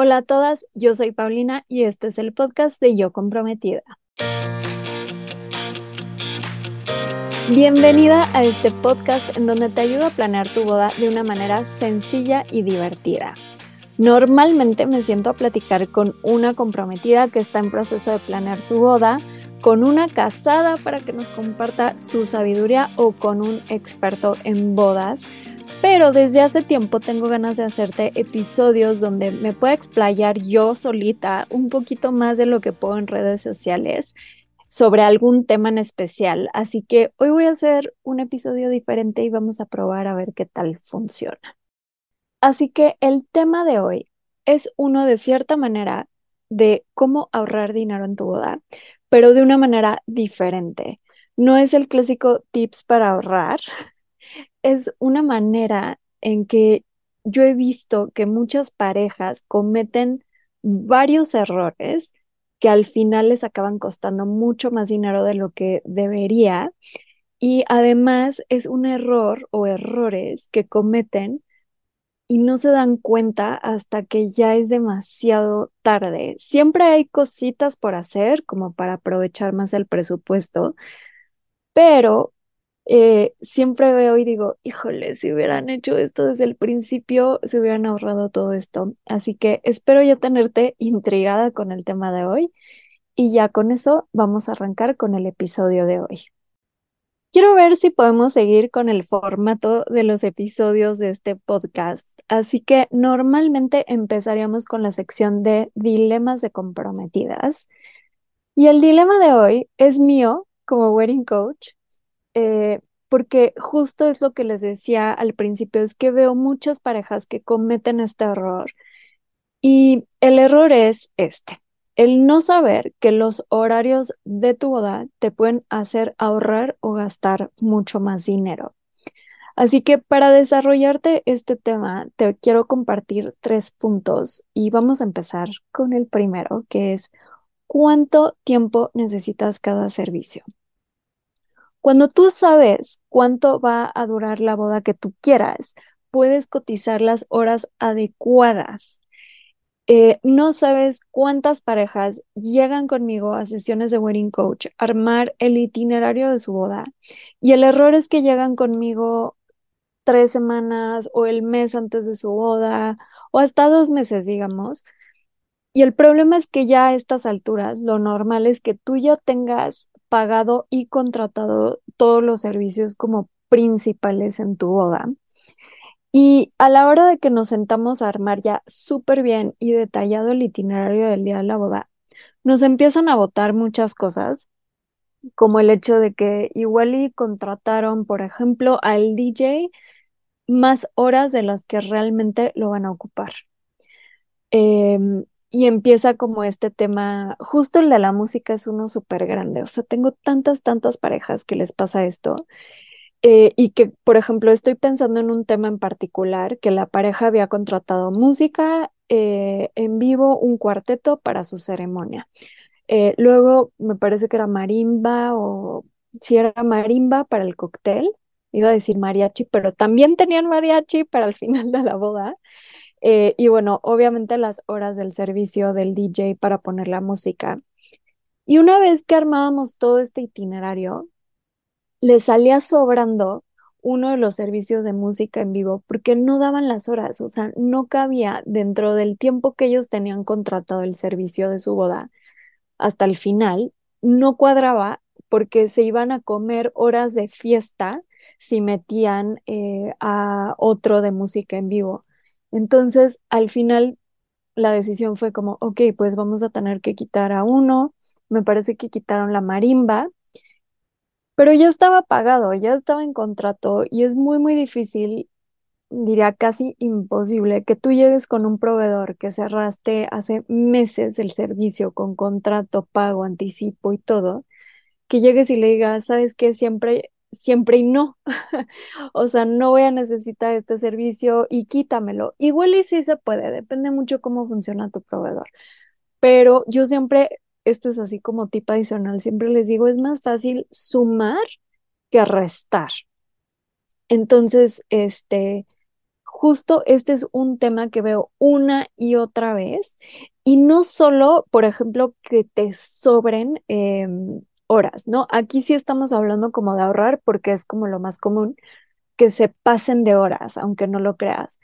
Hola a todas, yo soy Paulina y este es el podcast de Yo Comprometida. Bienvenida a este podcast en donde te ayudo a planear tu boda de una manera sencilla y divertida. Normalmente me siento a platicar con una comprometida que está en proceso de planear su boda, con una casada para que nos comparta su sabiduría o con un experto en bodas pero desde hace tiempo tengo ganas de hacerte episodios donde me pueda explayar yo solita un poquito más de lo que puedo en redes sociales sobre algún tema en especial. Así que hoy voy a hacer un episodio diferente y vamos a probar a ver qué tal funciona. Así que el tema de hoy es uno de cierta manera de cómo ahorrar dinero en tu boda, pero de una manera diferente. No es el clásico tips para ahorrar, es una manera en que yo he visto que muchas parejas cometen varios errores que al final les acaban costando mucho más dinero de lo que debería. Y además es un error o errores que cometen y no se dan cuenta hasta que ya es demasiado tarde. Siempre hay cositas por hacer como para aprovechar más el presupuesto, pero eh, siempre veo y digo, híjole, si hubieran hecho esto desde el principio, se hubieran ahorrado todo esto. Así que espero ya tenerte intrigada con el tema de hoy y ya con eso vamos a arrancar con el episodio de hoy. Quiero ver si podemos seguir con el formato de los episodios de este podcast. Así que normalmente empezaríamos con la sección de dilemas de comprometidas. Y el dilema de hoy es mío como wedding coach eh, porque justo es lo que les decía al principio, es que veo muchas parejas que cometen este error y el error es este, el no saber que los horarios de tu boda te pueden hacer ahorrar o gastar mucho más dinero. Así que para desarrollarte este tema, te quiero compartir tres puntos y vamos a empezar con el primero, que es cuánto tiempo necesitas cada servicio. Cuando tú sabes cuánto va a durar la boda que tú quieras, puedes cotizar las horas adecuadas. Eh, no sabes cuántas parejas llegan conmigo a sesiones de wedding coach, armar el itinerario de su boda. Y el error es que llegan conmigo tres semanas o el mes antes de su boda o hasta dos meses, digamos. Y el problema es que ya a estas alturas lo normal es que tú ya tengas pagado y contratado todos los servicios como principales en tu boda. Y a la hora de que nos sentamos a armar ya súper bien y detallado el itinerario del día de la boda, nos empiezan a votar muchas cosas, como el hecho de que igual y contrataron, por ejemplo, al DJ más horas de las que realmente lo van a ocupar. Em, y empieza como este tema, justo el de la música es uno súper grande, o sea, tengo tantas, tantas parejas que les pasa esto. Eh, y que, por ejemplo, estoy pensando en un tema en particular, que la pareja había contratado música eh, en vivo, un cuarteto para su ceremonia. Eh, luego me parece que era marimba o si era marimba para el cóctel, iba a decir mariachi, pero también tenían mariachi para el final de la boda. Eh, y bueno, obviamente las horas del servicio del DJ para poner la música. Y una vez que armábamos todo este itinerario, le salía sobrando uno de los servicios de música en vivo porque no daban las horas, o sea, no cabía dentro del tiempo que ellos tenían contratado el servicio de su boda hasta el final, no cuadraba porque se iban a comer horas de fiesta si metían eh, a otro de música en vivo. Entonces, al final, la decisión fue como, ok, pues vamos a tener que quitar a uno. Me parece que quitaron la marimba, pero ya estaba pagado, ya estaba en contrato y es muy, muy difícil, diría casi imposible, que tú llegues con un proveedor que cerraste hace meses el servicio con contrato, pago, anticipo y todo, que llegues y le digas, sabes que siempre siempre y no. o sea, no voy a necesitar este servicio y quítamelo. Igual y sí se puede, depende mucho cómo funciona tu proveedor. Pero yo siempre, esto es así como tipo adicional, siempre les digo, es más fácil sumar que restar. Entonces, este, justo este es un tema que veo una y otra vez. Y no solo, por ejemplo, que te sobren em, horas, ¿no? Aquí sí estamos hablando como de ahorrar porque es como lo más común, que se pasen de horas, aunque no lo creas.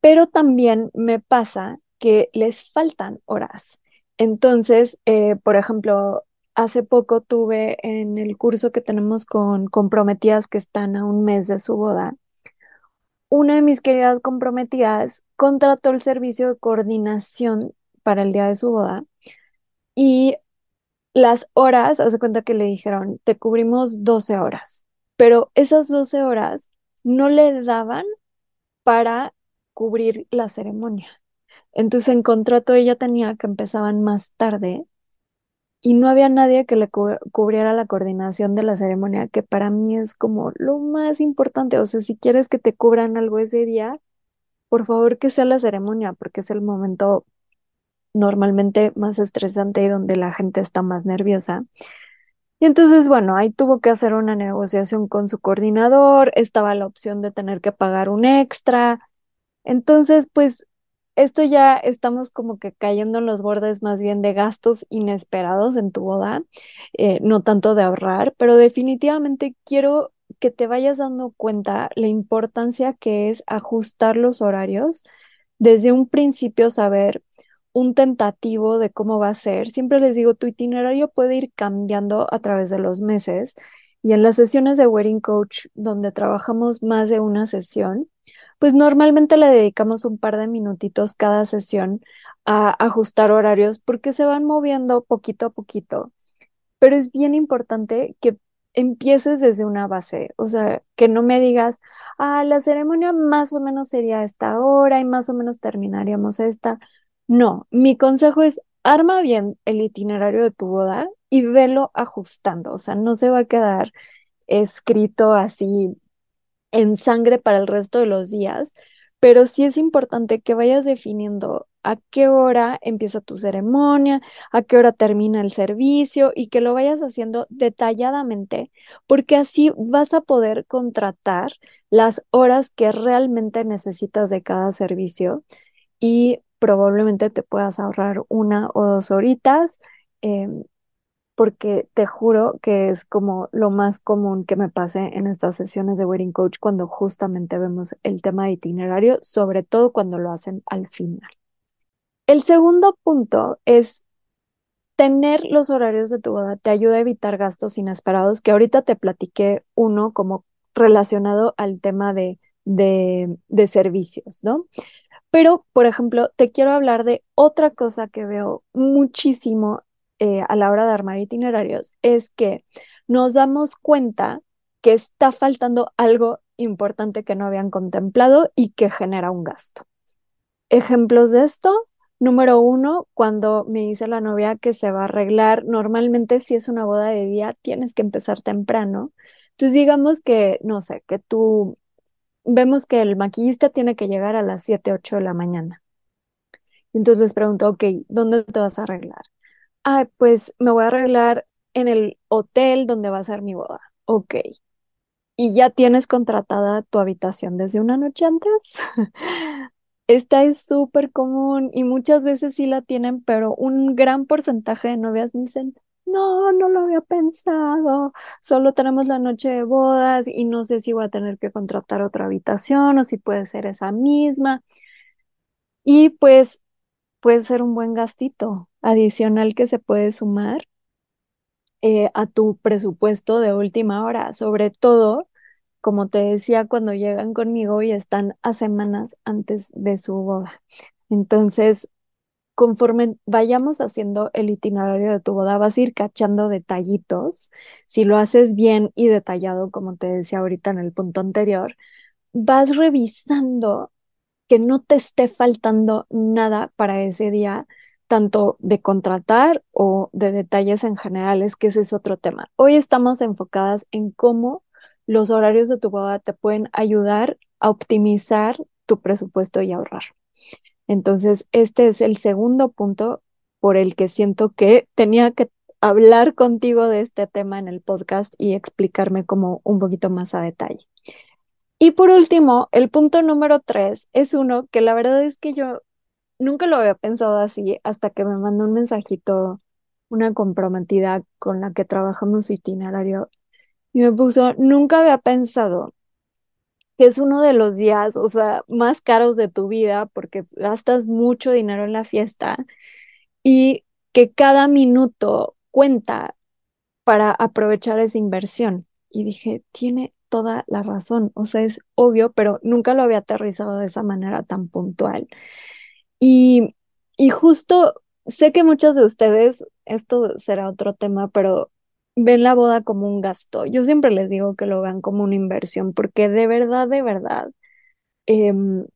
Pero también me pasa que les faltan horas. Entonces, eh, por ejemplo, hace poco tuve en el curso que tenemos con comprometidas que están a un mes de su boda, una de mis queridas comprometidas contrató el servicio de coordinación para el día de su boda y las horas, hace cuenta que le dijeron, te cubrimos 12 horas, pero esas 12 horas no le daban para cubrir la ceremonia. Entonces en contrato ella tenía que empezaban más tarde y no había nadie que le cubriera la coordinación de la ceremonia, que para mí es como lo más importante. O sea, si quieres que te cubran algo ese día, por favor que sea la ceremonia, porque es el momento normalmente más estresante y donde la gente está más nerviosa. Y entonces, bueno, ahí tuvo que hacer una negociación con su coordinador, estaba la opción de tener que pagar un extra. Entonces, pues esto ya estamos como que cayendo en los bordes más bien de gastos inesperados en tu boda, eh, no tanto de ahorrar, pero definitivamente quiero que te vayas dando cuenta la importancia que es ajustar los horarios, desde un principio saber un tentativo de cómo va a ser. Siempre les digo, tu itinerario puede ir cambiando a través de los meses y en las sesiones de Wedding Coach, donde trabajamos más de una sesión, pues normalmente le dedicamos un par de minutitos cada sesión a ajustar horarios porque se van moviendo poquito a poquito. Pero es bien importante que empieces desde una base, o sea, que no me digas, ah, la ceremonia más o menos sería esta hora y más o menos terminaríamos esta. No, mi consejo es arma bien el itinerario de tu boda y velo ajustando, o sea, no se va a quedar escrito así en sangre para el resto de los días, pero sí es importante que vayas definiendo a qué hora empieza tu ceremonia, a qué hora termina el servicio y que lo vayas haciendo detalladamente, porque así vas a poder contratar las horas que realmente necesitas de cada servicio y probablemente te puedas ahorrar una o dos horitas, em, porque te juro que es como lo más común que me pase en estas sesiones de Wedding Coach cuando justamente vemos el tema de itinerario, sobre todo cuando lo hacen al final. El segundo punto es tener los horarios de tu boda te ayuda a evitar gastos inesperados, que ahorita te platiqué uno como relacionado al tema de, de, de servicios, ¿no? Pero, por ejemplo, te quiero hablar de otra cosa que veo muchísimo eh, a la hora de armar itinerarios, es que nos damos cuenta que está faltando algo importante que no habían contemplado y que genera un gasto. Ejemplos de esto, número uno, cuando me dice la novia que se va a arreglar, normalmente si es una boda de día, tienes que empezar temprano. Entonces digamos que, no sé, que tú vemos que el maquillista tiene que llegar a las 7, 8 de la mañana. Entonces les pregunto, ok, ¿dónde te vas a arreglar? Ah, pues me voy a arreglar en el hotel donde va a ser mi boda. Ok. ¿Y ya tienes contratada tu habitación desde una noche antes? Esta es súper común y muchas veces sí la tienen, pero un gran porcentaje de novias me dicen, no, no lo había pensado, solo tenemos la noche de bodas y no sé si voy a tener que contratar otra habitación o si puede ser esa misma. Y pues puede ser un buen gastito adicional que se puede sumar eh, a tu presupuesto de última hora, sobre todo, como te decía, cuando llegan conmigo y están a semanas antes de su boda. Entonces, conforme vayamos haciendo el itinerario de tu boda, vas a ir cachando detallitos. Si lo haces bien y detallado, como te decía ahorita en el punto anterior, vas revisando que no te esté faltando nada para ese día, tanto de contratar o de detalles en general, es que ese es otro tema. Hoy estamos enfocadas en cómo los horarios de tu boda te pueden ayudar a optimizar tu presupuesto y ahorrar. Entonces, este es el segundo punto por el que siento que tenía que hablar contigo de este tema en el podcast y explicarme como un poquito más a detalle. Y por último, el punto número tres es uno que la verdad es que yo nunca lo había pensado así hasta que me mandó un mensajito una comprometida con la que trabajamos su itinerario y me puso, nunca había pensado que es uno de los días, o sea, más caros de tu vida porque gastas mucho dinero en la fiesta y que cada minuto cuenta para aprovechar esa inversión. Y dije, tiene toda la razón, o sea, es obvio, pero nunca lo había aterrizado de esa manera tan puntual. Y, y justo sé que muchos de ustedes, esto será otro tema, pero ven la boda como un gasto. Yo siempre les digo que lo vean como una inversión, porque de verdad, de verdad, em,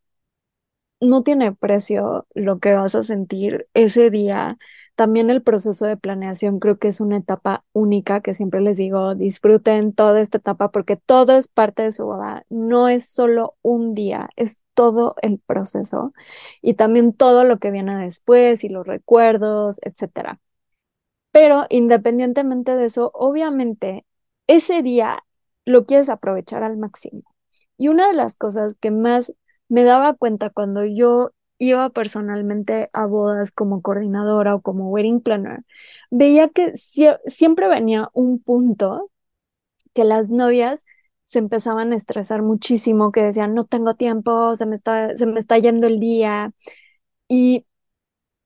no tiene precio lo que vas a sentir ese día. También el proceso de planeación creo que es una etapa única que siempre les digo, disfruten toda esta etapa porque todo es parte de su boda. No es solo un día, es todo el proceso y también todo lo que viene después y los recuerdos, etcétera. Pero independientemente de eso, obviamente ese día lo quieres aprovechar al máximo. Y una de las cosas que más me daba cuenta cuando yo iba personalmente a bodas como coordinadora o como wedding planner, veía que siempre venía un punto que las novias se empezaban a estresar muchísimo, que decían, no tengo tiempo, se me está, se me está yendo el día. Y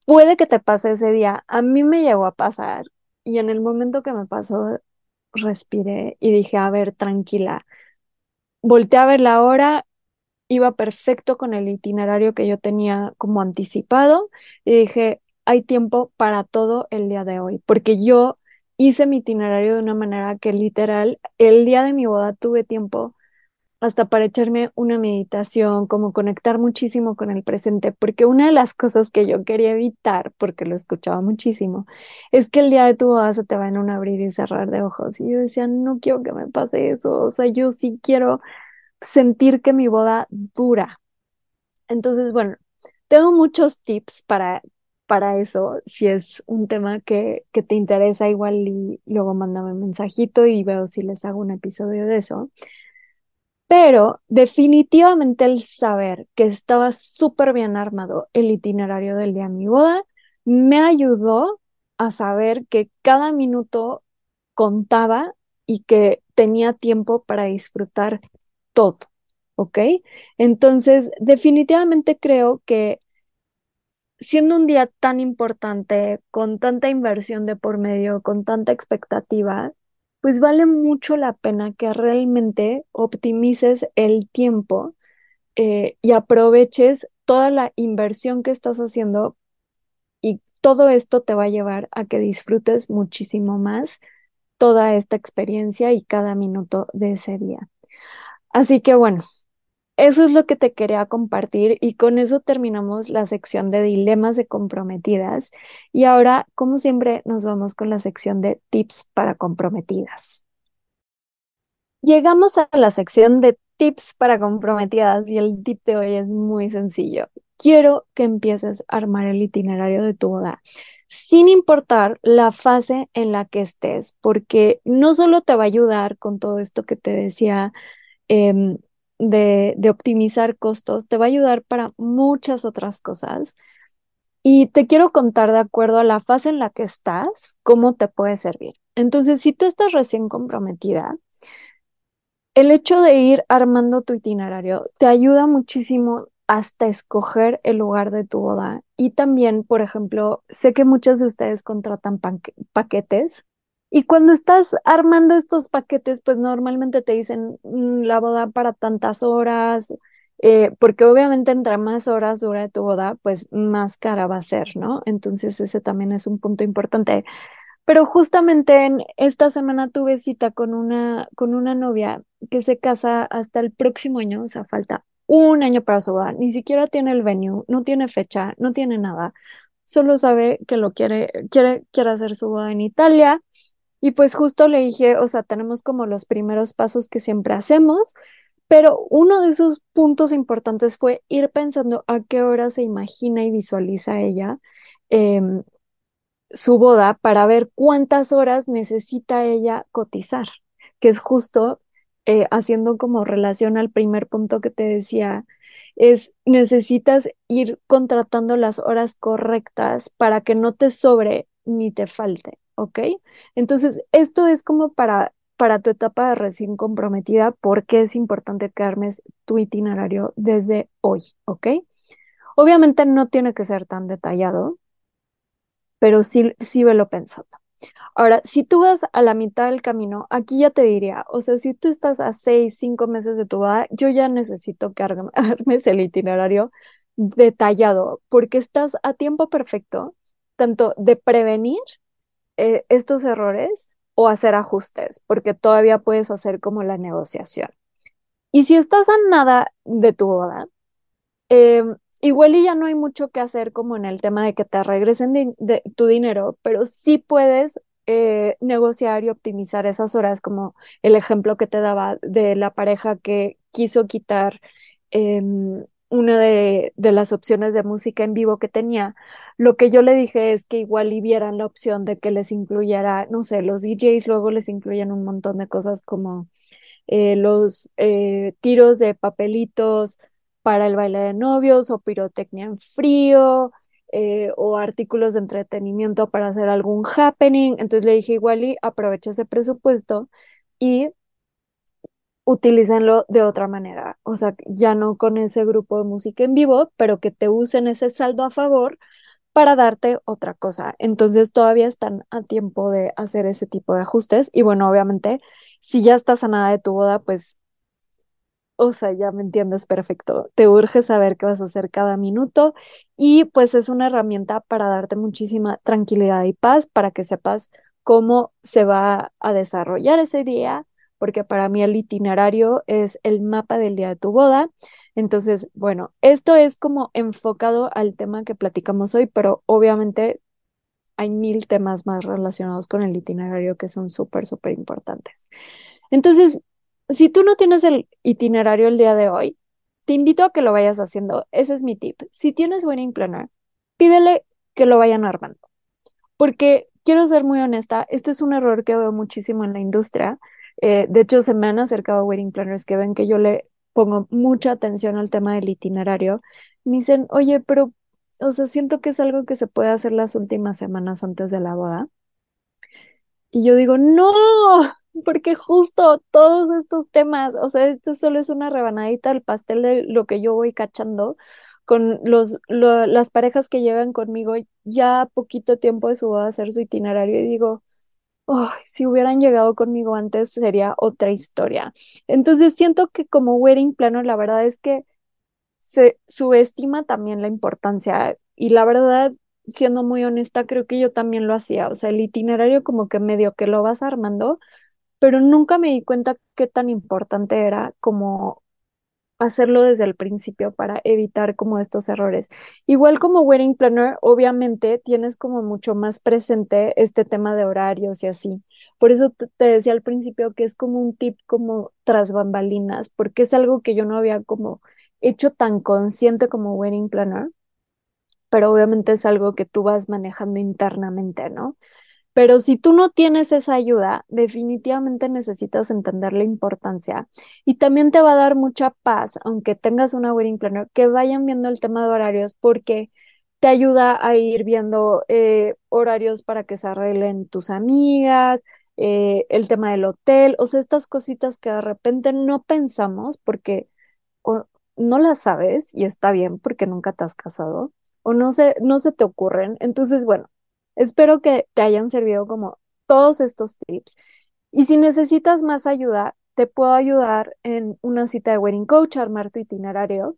puede que te pase ese día. A mí me llegó a pasar y en el momento que me pasó, respiré y dije, a ver, tranquila. Volteé a ver la hora, iba perfecto con el itinerario que yo tenía como anticipado y dije, hay tiempo para todo el día de hoy, porque yo hice mi itinerario de una manera que literal, el día de mi boda tuve tiempo hasta para echarme una meditación, como conectar muchísimo con el presente, porque una de las cosas que yo quería evitar, porque lo escuchaba muchísimo, es que el día de tu boda se te va en un abrir y cerrar de ojos. Y yo decía, no quiero que me pase eso, o sea, yo sí quiero sentir que mi boda dura. Entonces, bueno, tengo muchos tips para, para eso, si es un tema que, que te interesa igual y luego mándame un mensajito y veo si les hago un episodio de eso. Pero definitivamente el saber que estaba súper bien armado el itinerario del día de mi boda me ayudó a saber que cada minuto contaba y que tenía tiempo para disfrutar todo, ¿ok? Entonces, definitivamente creo que siendo un día tan importante, con tanta inversión de por medio, con tanta expectativa, pues vale mucho la pena que realmente optimices el tiempo eh, y aproveches toda la inversión que estás haciendo y todo esto te va a llevar a que disfrutes muchísimo más toda esta experiencia y cada minuto de ese día. Así que bueno, eso es lo que te quería compartir y con eso terminamos la sección de dilemas de comprometidas y ahora, como siempre, nos vamos con la sección de tips para comprometidas. Llegamos a la sección de tips para comprometidas y el tip de hoy es muy sencillo. Quiero que empieces a armar el itinerario de tu boda sin importar la fase en la que estés, porque no solo te va a ayudar con todo esto que te decía em, de, de optimizar costos, te va a ayudar para muchas otras cosas. Y te quiero contar de acuerdo a la fase en la que estás, cómo te puede servir. Entonces, si tú estás recién comprometida, el hecho de ir armando tu itinerario te ayuda muchísimo hasta escoger el lugar de tu boda. Y también, por ejemplo, sé que muchos de ustedes contratan paquetes y cuando estás armando estos paquetes, pues normalmente te dicen mm, la boda para tantas horas, eh, porque obviamente entre más horas dura tu boda, pues más cara va a ser, ¿no? Entonces ese también es un punto importante. Pero justamente en esta semana tuve cita con una, con una novia que se casa hasta el próximo año, o sea, falta un año para su boda, ni siquiera tiene el venue, no tiene fecha, no tiene nada, solo sabe que lo quiere, quiere, quiere hacer su boda en Italia y pues justo le dije, o sea, tenemos como los primeros pasos que siempre hacemos, pero uno de esos puntos importantes fue ir pensando a qué hora se imagina y visualiza ella em, su boda para ver cuántas horas necesita ella cotizar, que es justo eh, haciendo como relación al primer punto que te decía, es necesitas ir contratando las horas correctas para que no te sobre ni te falte, ¿ok? Entonces, esto es como para, para tu etapa de recién comprometida, porque es importante que armes tu itinerario desde hoy, ¿ok? Obviamente no tiene que ser tan detallado, pero sí, sí velo pensando. Ahora, si tú vas a la mitad del camino, aquí ya te diría, o sea, si tú estás a seis, cinco meses de tu boda, yo ya necesito que armes el itinerario detallado, porque estás a tiempo perfecto, tanto de prevenir eh, estos errores o hacer ajustes, porque todavía puedes hacer como la negociación. Y si estás a nada de tu boda, eh, igual y ya no hay mucho que hacer como en el tema de que te regresen de tu dinero, pero sí puedes eh, negociar y optimizar esas horas, como el ejemplo que te daba de la pareja que quiso quitar em, una de, las opciones de música en vivo que tenía. Lo que yo le dije es que igual y vieran la opción de que les incluyera, no sé, los DJs luego les incluyen un montón de cosas como eh, los eh, tiros de papelitos para el baile de novios o pirotecnia en frío, eh, o artículos de entretenimiento para hacer algún happening. Entonces le dije, igual y aprovecha ese presupuesto y utilícenlo de otra manera. O sea, ya no con ese grupo de música en vivo, pero que te usen ese saldo a favor para darte otra cosa. Entonces todavía están a tiempo de hacer ese tipo de ajustes. Y bueno, obviamente, si ya estás a nada de tu boda, pues o sea, ya me entiendes perfecto. Te urge saber qué vas a hacer cada minuto y pues es una herramienta para darte muchísima tranquilidad y paz para que sepas cómo se va a desarrollar ese día, porque para mí el itinerario es el mapa del día de tu boda. Entonces, bueno, esto es como enfocado al tema que platicamos hoy, pero obviamente hay mil temas más relacionados con el itinerario que son súper, súper importantes. Entonces, si tú no tienes el itinerario el día de hoy, te invito a que lo vayas haciendo. Ese es mi tip. Si tienes Wedding Planner, pídele que lo vayan armando. Porque quiero ser muy honesta, este es un error que veo muchísimo en la industria. Eh, de hecho, se me han acercado wedding planners que ven que yo le pongo mucha atención al tema del itinerario. Me dicen, oye, pero, o sea, siento que es algo que se puede hacer las últimas semanas antes de la boda. Y yo digo, no, porque justo todos estos temas, o sea, esto solo es una rebanadita del pastel de lo que yo voy cachando con los, las parejas que llegan conmigo ya poquito tiempo de su boda hacer su itinerario y digo, si hubieran llegado conmigo antes sería otra historia. Entonces siento que como wedding planner la verdad es que se subestima también la importancia y la verdad siendo muy honesta, creo que yo también lo hacía. O sea, el itinerario como que medio que lo vas armando, pero nunca me di cuenta qué tan importante era como hacerlo desde el principio para evitar como estos errores. Igual como wedding planner, obviamente tienes como mucho más presente este tema de horarios y así. Por eso te decía al principio que es como un tip como tras bambalinas, porque es algo que yo no había como hecho tan consciente como wedding planner, pero obviamente es algo que tú vas manejando internamente, ¿no? Pero si tú no tienes esa ayuda, definitivamente necesitas entender la importancia y también te va a dar mucha paz, aunque tengas una wedding planner, que vayan viendo el tema de horarios porque te ayuda a ir viendo eh, horarios para que se arreglen tus amigas, eh, el tema del hotel, o sea, estas cositas que de repente no pensamos porque no las sabes y está bien porque nunca te has casado o no se, no se te ocurren. Entonces, bueno, Espero que te hayan servido como todos estos tips. Y si necesitas más ayuda, te puedo ayudar en una cita de wedding coach, armar tu itinerario,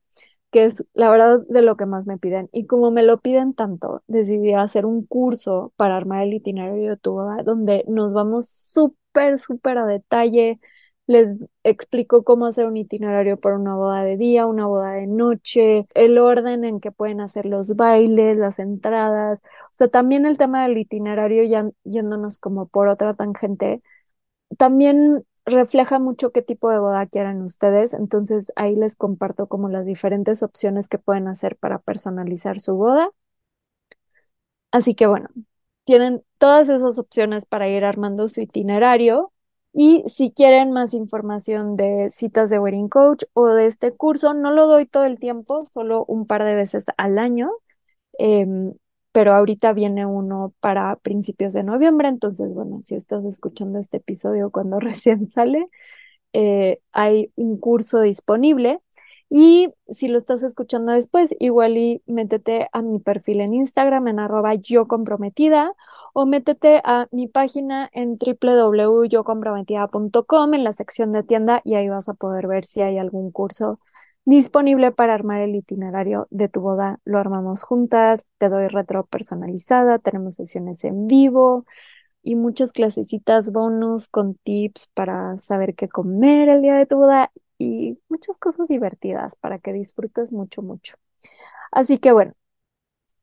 que es la verdad de lo que más me piden. Y como me lo piden tanto, decidí hacer un curso para armar el itinerario de tu boda, donde nos vamos súper, súper a detalle les explico cómo hacer un itinerario para una boda de día, una boda de noche, el orden en que pueden hacer los bailes, las entradas, o sea, también el tema del itinerario, ya yéndonos como por otra tangente, también refleja mucho qué tipo de boda quieran ustedes, entonces ahí les comparto como las diferentes opciones que pueden hacer para personalizar su boda. Así que bueno, tienen todas esas opciones para ir armando su itinerario Y si quieren más información de citas de Wedding Coach o de este curso, no lo doy todo el tiempo, solo un par de veces al año. Em, pero ahorita viene uno para principios de noviembre, entonces, bueno, si estás escuchando este episodio cuando recién sale, eh, hay un curso disponible. Y si lo estás escuchando después, igual y métete a mi perfil en Instagram en arroba yo comprometida o métete a mi página en www.yocomprometida.com en la sección de tienda y ahí vas a poder ver si hay algún curso disponible para armar el itinerario de tu boda. Lo armamos juntas, te doy retro personalizada, tenemos sesiones en vivo y muchas clasecitas bonus con tips para saber qué comer el día de tu boda y muchas cosas divertidas para que disfrutes mucho, mucho. Así que bueno,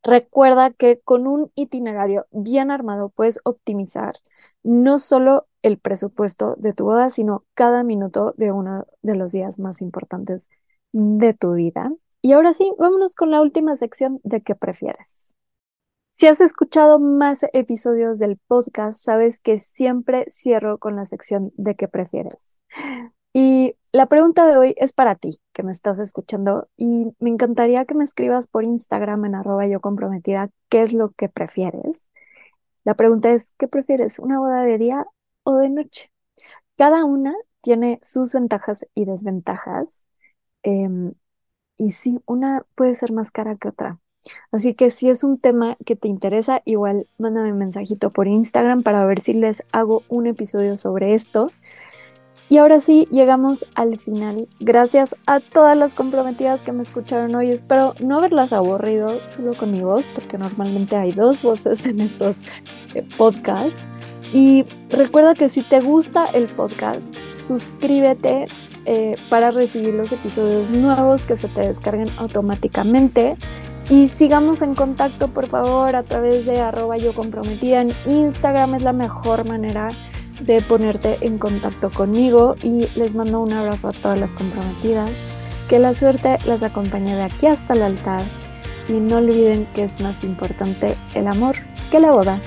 recuerda que con un itinerario bien armado puedes optimizar no solo el presupuesto de tu boda, sino cada minuto de uno de los días más importantes de tu vida. Y ahora sí, vámonos con la última sección de qué prefieres. Si has escuchado más episodios del podcast, sabes que siempre cierro con la sección de qué prefieres. Y la pregunta de hoy es para ti, que me estás escuchando, y me encantaría que me escribas por Instagram en arroba yo comprometida qué es lo que prefieres. La pregunta es, ¿qué prefieres, una boda de día o de noche? Cada una tiene sus ventajas y desventajas. Em, y sí, una puede ser más cara que otra. Así que si es un tema que te interesa, igual mándame un mensajito por Instagram para ver si les hago un episodio sobre esto. Y ahora sí, llegamos al final. Gracias a todas las comprometidas que me escucharon hoy. Espero no haberlas aburrido solo con mi voz, porque normalmente hay dos voces en estos eh, podcasts. Y recuerda que si te gusta el podcast, suscríbete eh, para recibir los episodios nuevos que se te descarguen automáticamente. Y sigamos en contacto, por favor, a través de arroba yo comprometida en Instagram. Es la mejor manera de ponerte en contacto conmigo. Y les mando un abrazo a todas las comprometidas. Que la suerte las acompañe de aquí hasta el altar. Y no olviden que es más importante el amor que la boda.